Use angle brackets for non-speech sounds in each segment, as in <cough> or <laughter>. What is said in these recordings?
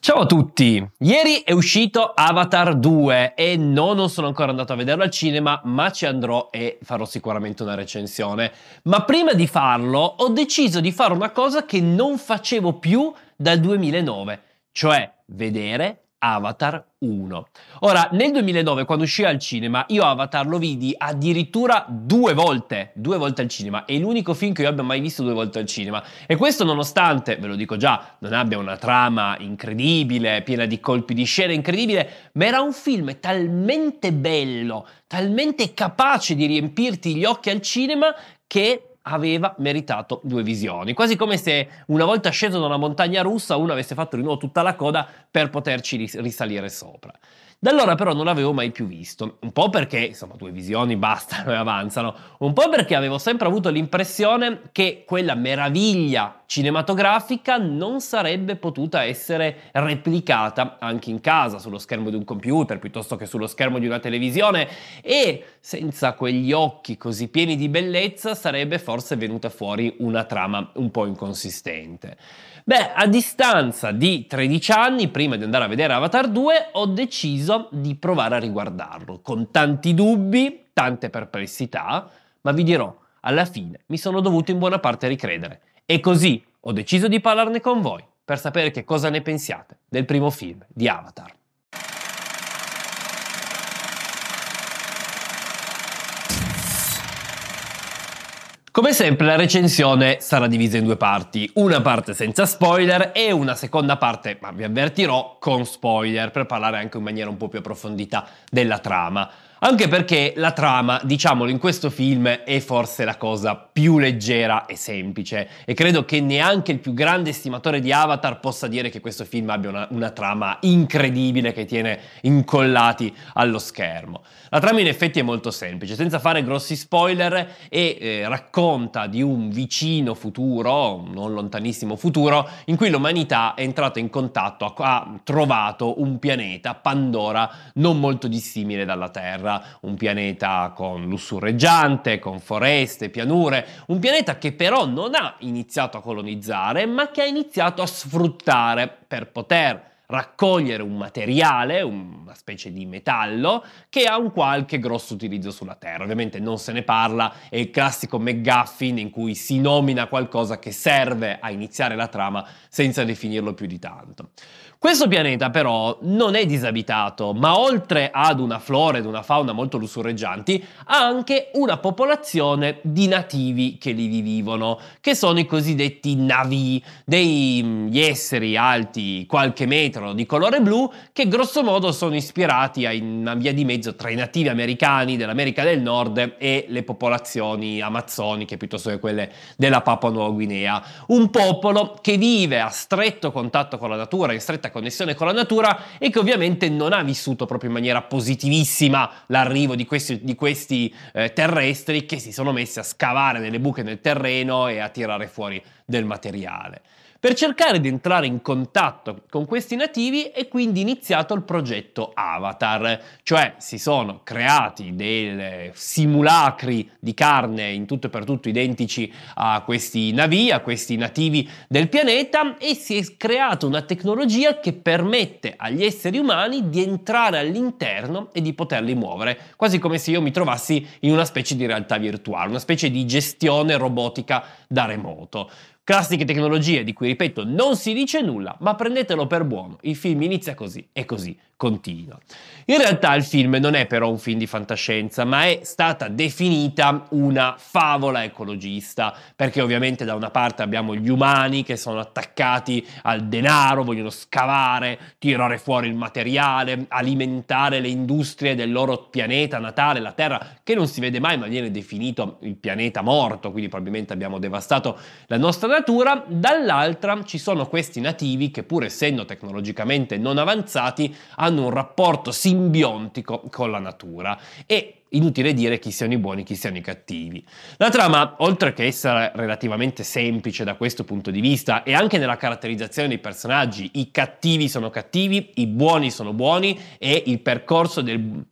Ciao a tutti! Ieri è uscito Avatar 2 e no, non sono ancora andato a vederlo al cinema, ma ci andrò e farò sicuramente una recensione. Ma prima di farlo ho deciso di fare una cosa che non facevo più dal 2009, cioè vedere Avatar 1. Ora, nel 2009, quando uscì al cinema, io Avatar lo vidi addirittura due volte, due volte al cinema. È l'unico film che io abbia mai visto due volte al cinema. E questo nonostante, ve lo dico già, non abbia una trama incredibile, piena di colpi di scena incredibile, ma era un film talmente bello, talmente capace di riempirti gli occhi al cinema che aveva meritato due visioni, quasi come se una volta sceso da una montagna russa uno avesse fatto di nuovo tutta la coda per poterci ris- risalire sopra. Da allora però non l'avevo mai più visto, un po' perché, insomma, due visioni bastano e avanzano, un po' perché avevo sempre avuto l'impressione che quella meraviglia cinematografica non sarebbe potuta essere replicata anche in casa, sullo schermo di un computer, piuttosto che sullo schermo di una televisione. E senza quegli occhi così pieni di bellezza sarebbe forse venuta fuori una trama un po' inconsistente. Beh, a distanza di 13 anni, prima di andare a vedere Avatar 2, ho deciso di provare a riguardarlo, con tanti dubbi, tante perplessità, ma vi dirò, alla fine mi sono dovuto in buona parte ricredere. E così ho deciso di parlarne con voi, per sapere che cosa ne pensiate del primo film di Avatar. Come sempre la recensione sarà divisa in due parti, una parte senza spoiler e una seconda parte, ma vi avvertirò, con spoiler, per parlare anche in maniera un po' più approfondita della trama. Anche perché la trama, diciamolo, in questo film è forse la cosa più leggera e semplice. E credo che neanche il più grande estimatore di Avatar possa dire che questo film abbia una, una trama incredibile che tiene incollati allo schermo. La trama in effetti è molto semplice, senza fare grossi spoiler e eh, racconta di un vicino futuro, non lontanissimo futuro, in cui l'umanità è entrata in contatto, ha trovato un pianeta, Pandora, non molto dissimile dalla Terra un pianeta con lussureggiante, con foreste, pianure, un pianeta che però non ha iniziato a colonizzare, ma che ha iniziato a sfruttare per poter raccogliere un materiale, una specie di metallo, che ha un qualche grosso utilizzo sulla Terra. Ovviamente non se ne parla, è il classico McGuffin in cui si nomina qualcosa che serve a iniziare la trama senza definirlo più di tanto. Questo pianeta però non è disabitato, ma oltre ad una flora ed una fauna molto lussureggianti, ha anche una popolazione di nativi che lì vivono, che sono i cosiddetti Navi, degli esseri alti qualche metro di colore blu, che grosso modo sono ispirati a una via di mezzo tra i nativi americani dell'America del Nord e le popolazioni amazzoniche piuttosto che quelle della Papua Nuova Guinea. Un popolo che vive a stretto contatto con la natura, in stretta connessione con la natura e che ovviamente non ha vissuto proprio in maniera positivissima l'arrivo di questi, di questi eh, terrestri che si sono messi a scavare nelle buche nel terreno e a tirare fuori del materiale. Per cercare di entrare in contatto con questi nativi è quindi iniziato il progetto Avatar, cioè si sono creati dei simulacri di carne in tutto e per tutto identici a questi navi, a questi nativi del pianeta e si è creata una tecnologia che permette agli esseri umani di entrare all'interno e di poterli muovere, quasi come se io mi trovassi in una specie di realtà virtuale, una specie di gestione robotica da remoto. Classiche tecnologie di cui, ripeto, non si dice nulla, ma prendetelo per buono. Il film inizia così e così continua. In realtà il film non è però un film di fantascienza, ma è stata definita una favola ecologista, perché ovviamente da una parte abbiamo gli umani che sono attaccati al denaro, vogliono scavare, tirare fuori il materiale, alimentare le industrie del loro pianeta natale, la Terra, che non si vede mai, ma viene definito il pianeta morto, quindi probabilmente abbiamo devastato la nostra natura, dall'altra ci sono questi nativi che pur essendo tecnologicamente non avanzati hanno un rapporto simbiontico con la natura e Inutile dire chi siano i buoni e chi siano i cattivi. La trama, oltre che essere relativamente semplice da questo punto di vista e anche nella caratterizzazione dei personaggi, i cattivi sono cattivi, i buoni sono buoni e il percorso del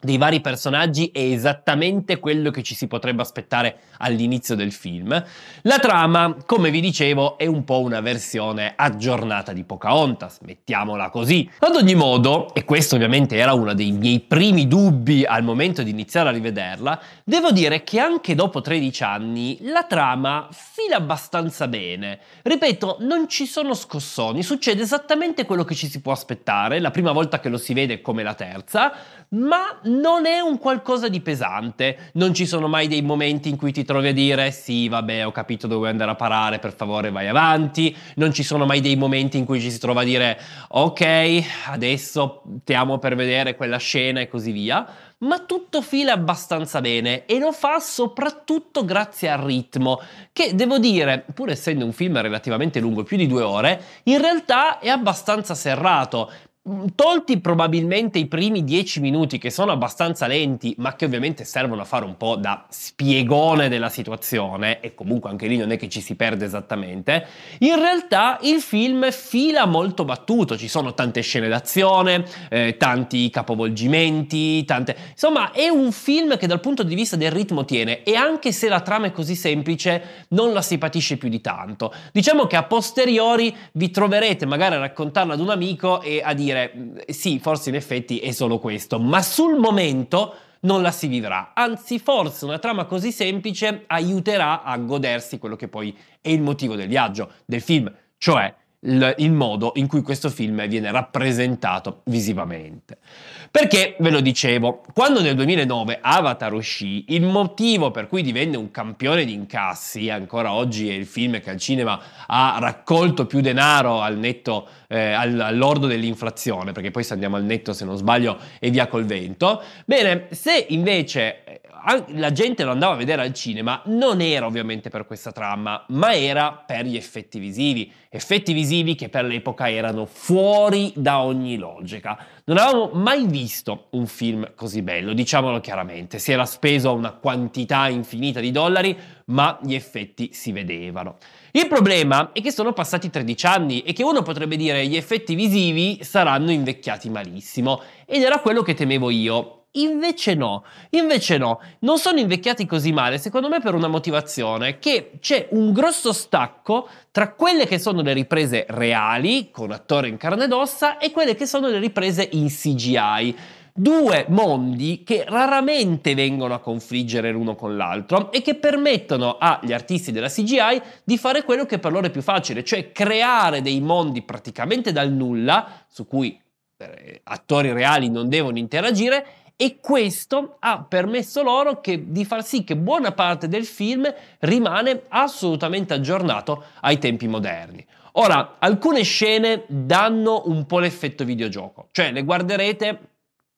dei vari personaggi è esattamente quello che ci si potrebbe aspettare all'inizio del film. La trama, come vi dicevo, è un po' una versione aggiornata di Pocahontas, mettiamola così. Ad ogni modo, e questo ovviamente era uno dei miei primi dubbi al momento di iniziare a rivederla, devo dire che anche dopo 13 anni la trama fila abbastanza bene. Ripeto, non ci sono scossoni, succede esattamente quello che ci si può aspettare, la prima volta che lo si vede come la terza, ma non è un qualcosa di pesante. Non ci sono mai dei momenti in cui ti trovi a dire sì, vabbè, ho capito dove andare a parare, per favore vai avanti. Non ci sono mai dei momenti in cui ci si trova a dire ok, adesso stiamo per vedere quella scena e così via. Ma tutto fila abbastanza bene e lo fa soprattutto grazie al ritmo, che devo dire, pur essendo un film relativamente lungo, più di due ore, in realtà è abbastanza serrato. Mm, tolti probabilmente i primi dieci minuti che sono abbastanza lenti, ma che ovviamente servono a fare un po' da spiegone della situazione, e comunque anche lì non è che ci si perde esattamente, in realtà il film fila molto battuto, ci sono tante scene d'azione, eh, tanti capovolgimenti, tante... Insomma, è un film che dal punto di vista del ritmo tiene, e anche se la trama è così semplice, non la si patisce più di tanto. Diciamo che a posteriori vi troverete magari a raccontarla ad un amico e a dire dire mm, sì, forse in effetti è solo questo, ma sul momento non la si vivrà. Anzi, forse una trama così semplice aiuterà a godersi quello che poi è il motivo del viaggio, del film, cioè il, il modo in cui questo film viene rappresentato visivamente. Perché, ve lo dicevo, quando nel 2009 Avatar uscì, il motivo per cui divenne un campione di incassi, ancora oggi è il film che al cinema ha raccolto più denaro al netto, eh, all'ordo dell'inflazione, perché poi se andiamo al netto, se non sbaglio, è via col vento. Bene, se invece la gente lo andava a vedere al cinema, non era ovviamente per questa trama, ma era per gli effetti visivi. Effetti visivi che per l'epoca erano fuori da ogni logica. Non avevamo mai visto un film così bello, diciamolo chiaramente. Si era speso una quantità infinita di dollari, ma gli effetti si vedevano. Il problema è che sono passati 13 anni e che uno potrebbe dire gli effetti visivi saranno invecchiati malissimo. Ed era quello che temevo io. Invece no, invece no, non sono invecchiati così male, secondo me per una motivazione, che c'è un grosso stacco tra quelle che sono le riprese reali, con attori in carne ed ossa, e quelle che sono le riprese in CGI. Due mondi che raramente vengono a confliggere l'uno con l'altro e che permettono agli artisti della CGI di fare quello che per loro è più facile, cioè creare dei mondi praticamente dal nulla, su cui eh, attori reali non devono interagire e questo ha permesso loro che, di far sì che buona parte del film rimane assolutamente aggiornato ai tempi moderni. Ora, alcune scene danno un po' l'effetto videogioco, cioè le guarderete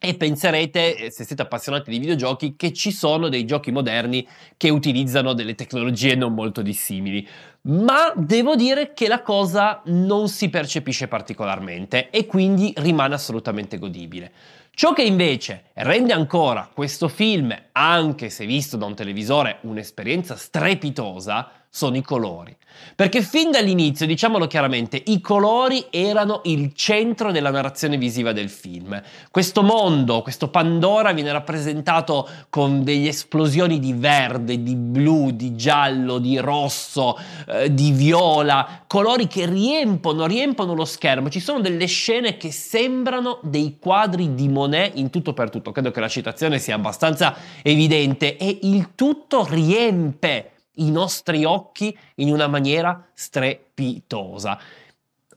e penserete, eh, se siete appassionati di videogiochi, che ci sono dei giochi moderni che utilizzano delle tecnologie non molto dissimili. Ma devo dire che la cosa non si percepisce particolarmente e quindi rimane assolutamente godibile. Ciò che invece rende ancora questo film, anche se visto da un televisore, un'esperienza strepitosa, sono i colori. Perché fin dall'inizio, diciamolo chiaramente, i colori erano il centro della narrazione visiva del film. Questo mondo, questo Pandora viene rappresentato con delle esplosioni di verde, di blu, di giallo, di rosso, eh, di viola, colori che riempono, riempono lo schermo. Ci sono delle scene che sembrano dei quadri di Monet in tutto per tutto. Credo che la citazione sia abbastanza evidente e il tutto riempie i nostri occhi in una maniera strepitosa.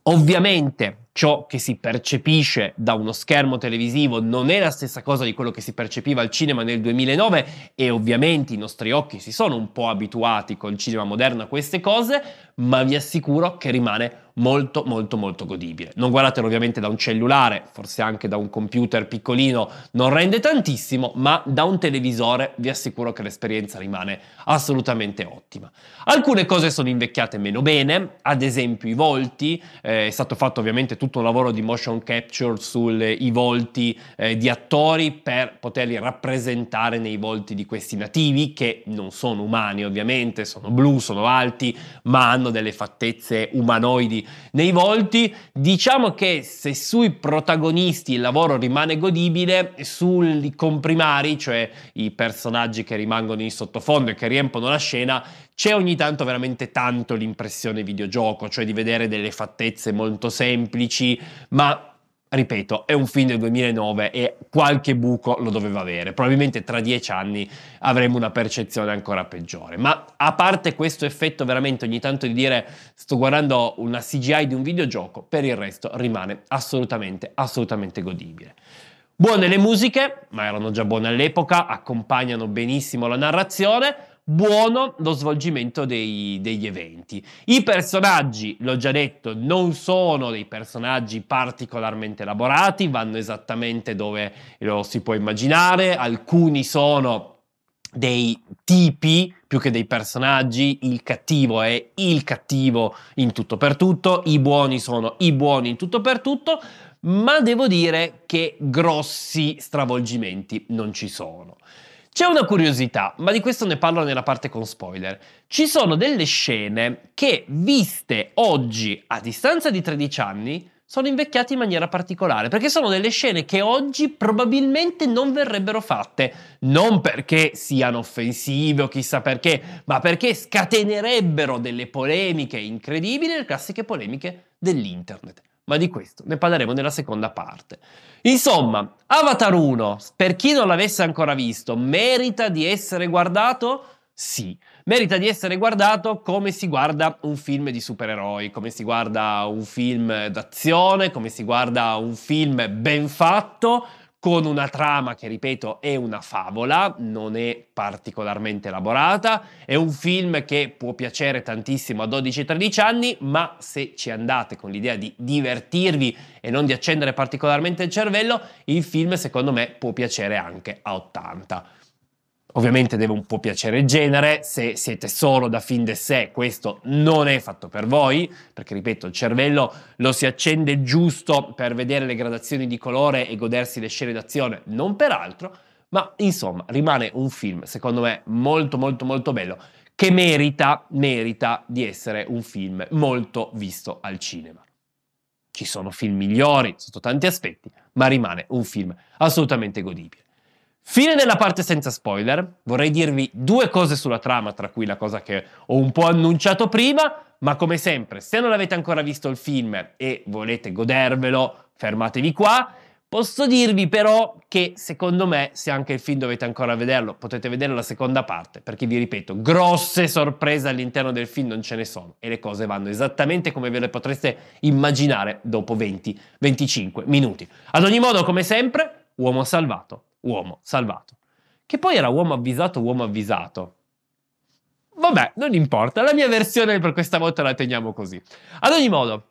Ovviamente ciò che si percepisce da uno schermo televisivo non è la stessa cosa di quello che si percepiva al cinema nel 2009 e ovviamente i nostri occhi si sono un po' abituati col cinema moderno a queste cose, ma vi assicuro che rimane molto molto molto godibile. Non guardatelo ovviamente da un cellulare, forse anche da un computer piccolino non rende tantissimo, ma da un televisore vi assicuro che l'esperienza rimane assolutamente ottima. Alcune cose sono invecchiate meno bene, ad esempio i volti, eh, è stato fatto ovviamente tutto un lavoro di motion capture sui volti eh, di attori per poterli rappresentare nei volti di questi nativi che non sono umani ovviamente, sono blu, sono alti, ma hanno delle fattezze umanoidi nei volti. Diciamo che se sui protagonisti il lavoro rimane godibile, sui comprimari, cioè i personaggi che rimangono in sottofondo e che riempono la scena, c'è ogni tanto veramente tanto l'impressione videogioco, cioè di vedere delle fattezze molto semplici, ma ripeto, è un film del 2009 e qualche buco lo doveva avere. Probabilmente tra dieci anni avremo una percezione ancora peggiore. Ma a parte questo effetto veramente ogni tanto di dire sto guardando una CGI di un videogioco, per il resto rimane assolutamente, assolutamente godibile. Buone le musiche, ma erano già buone all'epoca, accompagnano benissimo la narrazione buono lo svolgimento dei, degli eventi. I personaggi, l'ho già detto, non sono dei personaggi particolarmente elaborati, vanno esattamente dove lo si può immaginare, alcuni sono dei tipi più che dei personaggi, il cattivo è il cattivo in tutto per tutto, i buoni sono i buoni in tutto per tutto, ma devo dire che grossi stravolgimenti non ci sono. C'è una curiosità, ma di questo ne parlo nella parte con spoiler. Ci sono delle scene che, viste oggi a distanza di 13 anni, sono invecchiate in maniera particolare, perché sono delle scene che oggi probabilmente non verrebbero fatte, non perché siano offensive o chissà perché, ma perché scatenerebbero delle polemiche incredibili, le classiche polemiche dell'internet ma di questo ne parleremo nella seconda parte. Insomma, Avatar 1, per chi non l'avesse ancora visto, merita di essere guardato? Sì, merita di essere guardato come si guarda un film di supereroi, come si guarda un film d'azione, come si guarda un film ben fatto, con una trama che, ripeto, è una favola, non è particolarmente elaborata, è un film che può piacere tantissimo a 12-13 anni, ma se ci andate con l'idea di divertirvi e non di accendere particolarmente il cervello, il film secondo me può piacere anche a 80. Ovviamente deve un po' piacere il genere, se siete solo da fin de sé questo non è fatto per voi, perché ripeto il cervello lo si accende giusto per vedere le gradazioni di colore e godersi le scene d'azione, non per altro, ma insomma rimane un film secondo me molto molto molto bello che merita, merita di essere un film molto visto al cinema. Ci sono film migliori sotto tanti aspetti, ma rimane un film assolutamente godibile. Fine della parte senza spoiler, vorrei dirvi due cose sulla trama, tra cui la cosa che ho un po' annunciato prima, ma come sempre, se non avete ancora visto il film e volete godervelo, fermatevi qua. Posso dirvi però che secondo me, se anche il film dovete ancora vederlo, potete vedere la seconda parte, perché vi ripeto, grosse sorprese all'interno del film non ce ne sono e le cose vanno esattamente come ve le potreste immaginare dopo 20-25 minuti. Ad ogni modo, come sempre, uomo salvato uomo salvato. Che poi era uomo avvisato, uomo avvisato. Vabbè, non importa, la mia versione per questa volta la teniamo così. Ad ogni modo,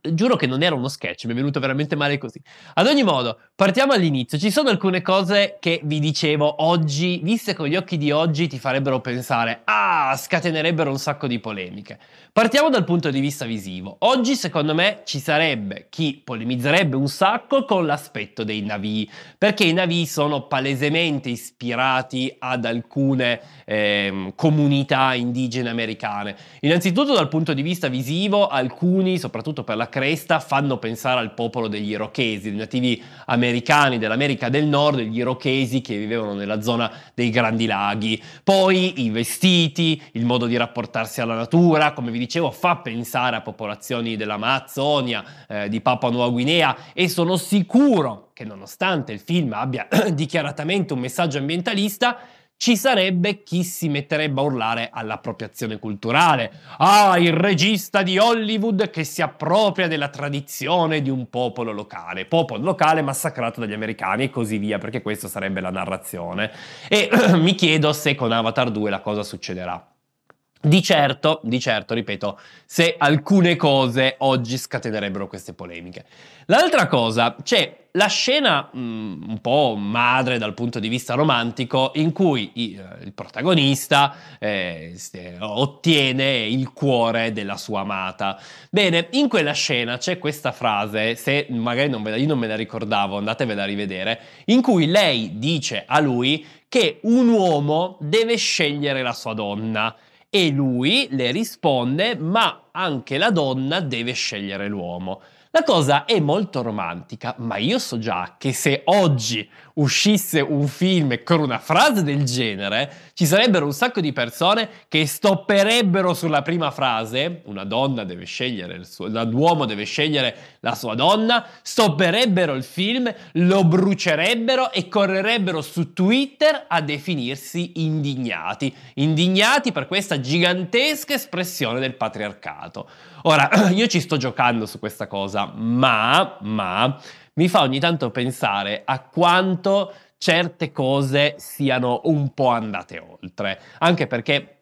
Giuro che non era uno sketch, mi è venuto veramente male così. Ad ogni modo, partiamo all'inizio. Ci sono alcune cose che vi dicevo oggi, viste con gli occhi di oggi, ti farebbero pensare, ah, scatenerebbero un sacco di polemiche. Partiamo dal punto di vista visivo. Oggi, secondo me, ci sarebbe chi polemizzerebbe un sacco con l'aspetto dei navi, perché i navi sono palesemente ispirati ad alcune eh, comunità indigene americane. Innanzitutto dal punto di vista visivo, alcuni, soprattutto per la cresta, fanno pensare al popolo degli Irochesi, dei nativi americani dell'America del Nord, gli Irochesi che vivevano nella zona dei Grandi Laghi. Poi i vestiti, il modo di rapportarsi alla natura, come vi dicevo, fa pensare a popolazioni dell'Amazzonia, eh, di Papua Nuova Guinea e sono sicuro che nonostante il film abbia <clears throat> dichiaratamente un messaggio ambientalista, ci sarebbe chi si metterebbe a urlare all'appropriazione culturale. Ah, il regista di Hollywood che si appropria della tradizione di un popolo locale, popolo locale massacrato dagli americani e così via, perché questa sarebbe la narrazione. E <clears throat> mi chiedo se con Avatar 2 la cosa succederà. Di certo, di certo, ripeto, se alcune cose oggi scatenerebbero queste polemiche. L'altra cosa, c'è la scena mm, un po' madre dal punto di vista romantico in cui i, eh, il protagonista eh, ottiene il cuore della sua amata. Bene, in quella scena c'è questa frase, se magari non la, io non me la ricordavo, andatevela a rivedere, in cui lei dice a lui che un uomo deve scegliere la sua donna e lui le risponde, ma anche la donna deve scegliere l'uomo. La cosa è molto romantica, ma io so già che se oggi uscisse un film con una frase del genere, ci sarebbero un sacco di persone che stopperebbero sulla prima frase, una donna deve scegliere il suo, l'uomo deve scegliere la sua donna, stopperebbero il film, lo brucerebbero e correrebbero su Twitter a definirsi indignati, indignati per questa gigantesca espressione del patriarcato. Ora, <clears throat> io ci sto giocando su questa cosa, ma, ma, mi fa ogni tanto pensare a quanto certe cose siano un po' andate oltre. Anche perché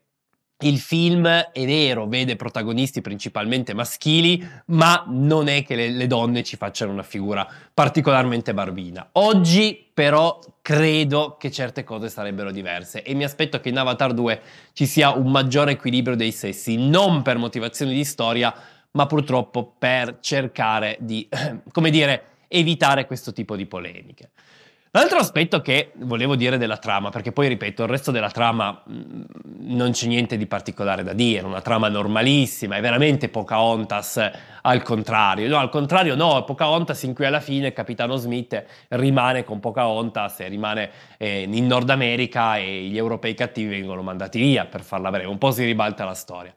il film è vero, vede protagonisti principalmente maschili, ma non è che le, le, donne ci facciano una figura particolarmente barbina. Oggi però credo che certe cose sarebbero diverse e mi aspetto che in Avatar 2 ci sia un maggiore equilibrio dei sessi, non per motivazioni di storia, ma purtroppo per cercare di, <clears throat> come dire, evitare questo tipo di polemiche. L'altro aspetto che volevo dire della trama, perché poi ripeto, il resto della trama mm, non c'è niente di particolare da dire, una trama normalissima, è veramente Pocahontas al contrario. No, al contrario no, è Pocahontas in cui alla fine il capitano Smith rimane con Pocahontas e rimane eh, in Nord America e gli europei cattivi vengono mandati via, per farla breve, un po' si ribalta la storia.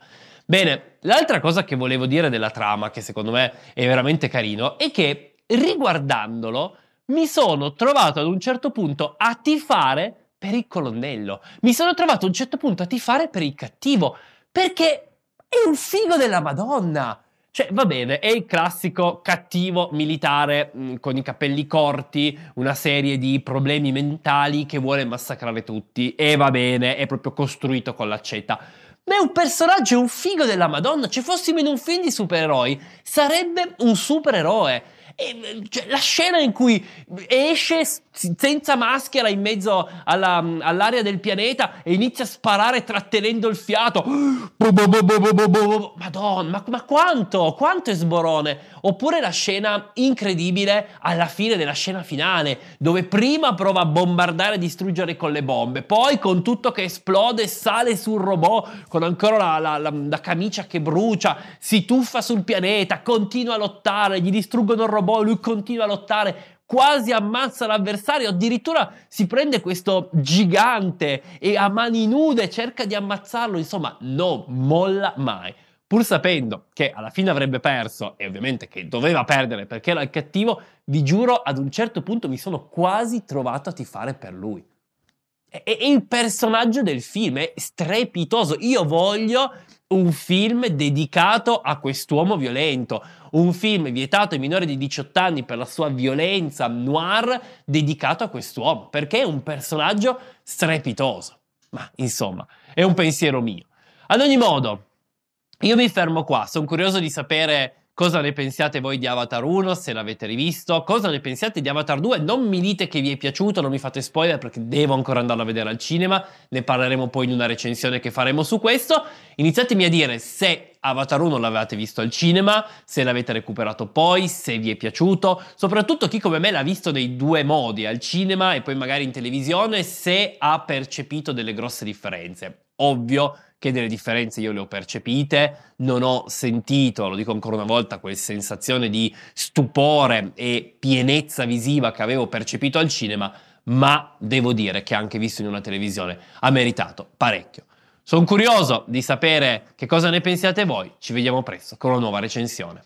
Bene, l'altra cosa che volevo dire della trama, che secondo me è veramente carino, è che riguardandolo mi sono trovato ad un certo punto a tifare per il colonnello. Mi sono trovato a un certo punto a tifare per il cattivo, perché è un figo della Madonna. Cioè, va bene, è il classico cattivo militare mh, mm, con i capelli corti, una serie di problemi mentali che vuole massacrare tutti. E va bene, è proprio costruito con l'accetta. Ma è un personaggio, è un figo della Madonna. Se fossimo in un film di supereroi, sarebbe un supereroe. E, cioè, la scena in cui esce senza maschera in mezzo alla, all'area del pianeta e inizia a sparare trattenendo il fiato. Madonna, ma, ma quanto? Quanto è sborone? Oppure la scena incredibile alla fine della scena finale, dove prima prova a bombardare e distruggere con le bombe, poi con tutto che esplode sale sul robot con ancora la, la, la, la camicia che brucia, si tuffa sul pianeta, continua a lottare, gli distruggono il robot robot, lui continua a lottare, quasi ammazza l'avversario, addirittura si prende questo gigante e a mani nude cerca di ammazzarlo, insomma, non molla mai. Pur sapendo che alla fine avrebbe perso e ovviamente che doveva perdere perché era il cattivo, vi giuro, ad un certo punto mi sono quasi trovato a tifare per lui. E, e il personaggio del film è strepitoso. Io voglio un film dedicato a quest'uomo violento, un film vietato ai minori di 18 anni per la sua violenza noir dedicato a quest'uomo, perché è un personaggio strepitoso. Ma insomma, è un pensiero mio. Ad ogni modo, io mi fermo qua, sono curioso di sapere Cosa ne pensiate voi di Avatar 1 se l'avete rivisto? Cosa ne pensiate di Avatar 2? Non mi dite che vi è piaciuto, non mi fate spoiler perché devo ancora andarlo a vedere al cinema, ne parleremo poi in una recensione che faremo su questo. Iniziatemi a dire se Avatar 1 l'avete visto al cinema, se l'avete recuperato poi, se vi è piaciuto, soprattutto chi come me l'ha visto nei due modi, al cinema e poi magari in televisione, se ha percepito delle grosse differenze. Ovvio che delle differenze io le ho percepite, non ho sentito, lo dico ancora una volta, quella sensazione di stupore e pienezza visiva che avevo percepito al cinema, ma devo dire che anche visto in una televisione ha meritato parecchio. Sono curioso di sapere che cosa ne pensiate voi, ci vediamo presto con una nuova recensione.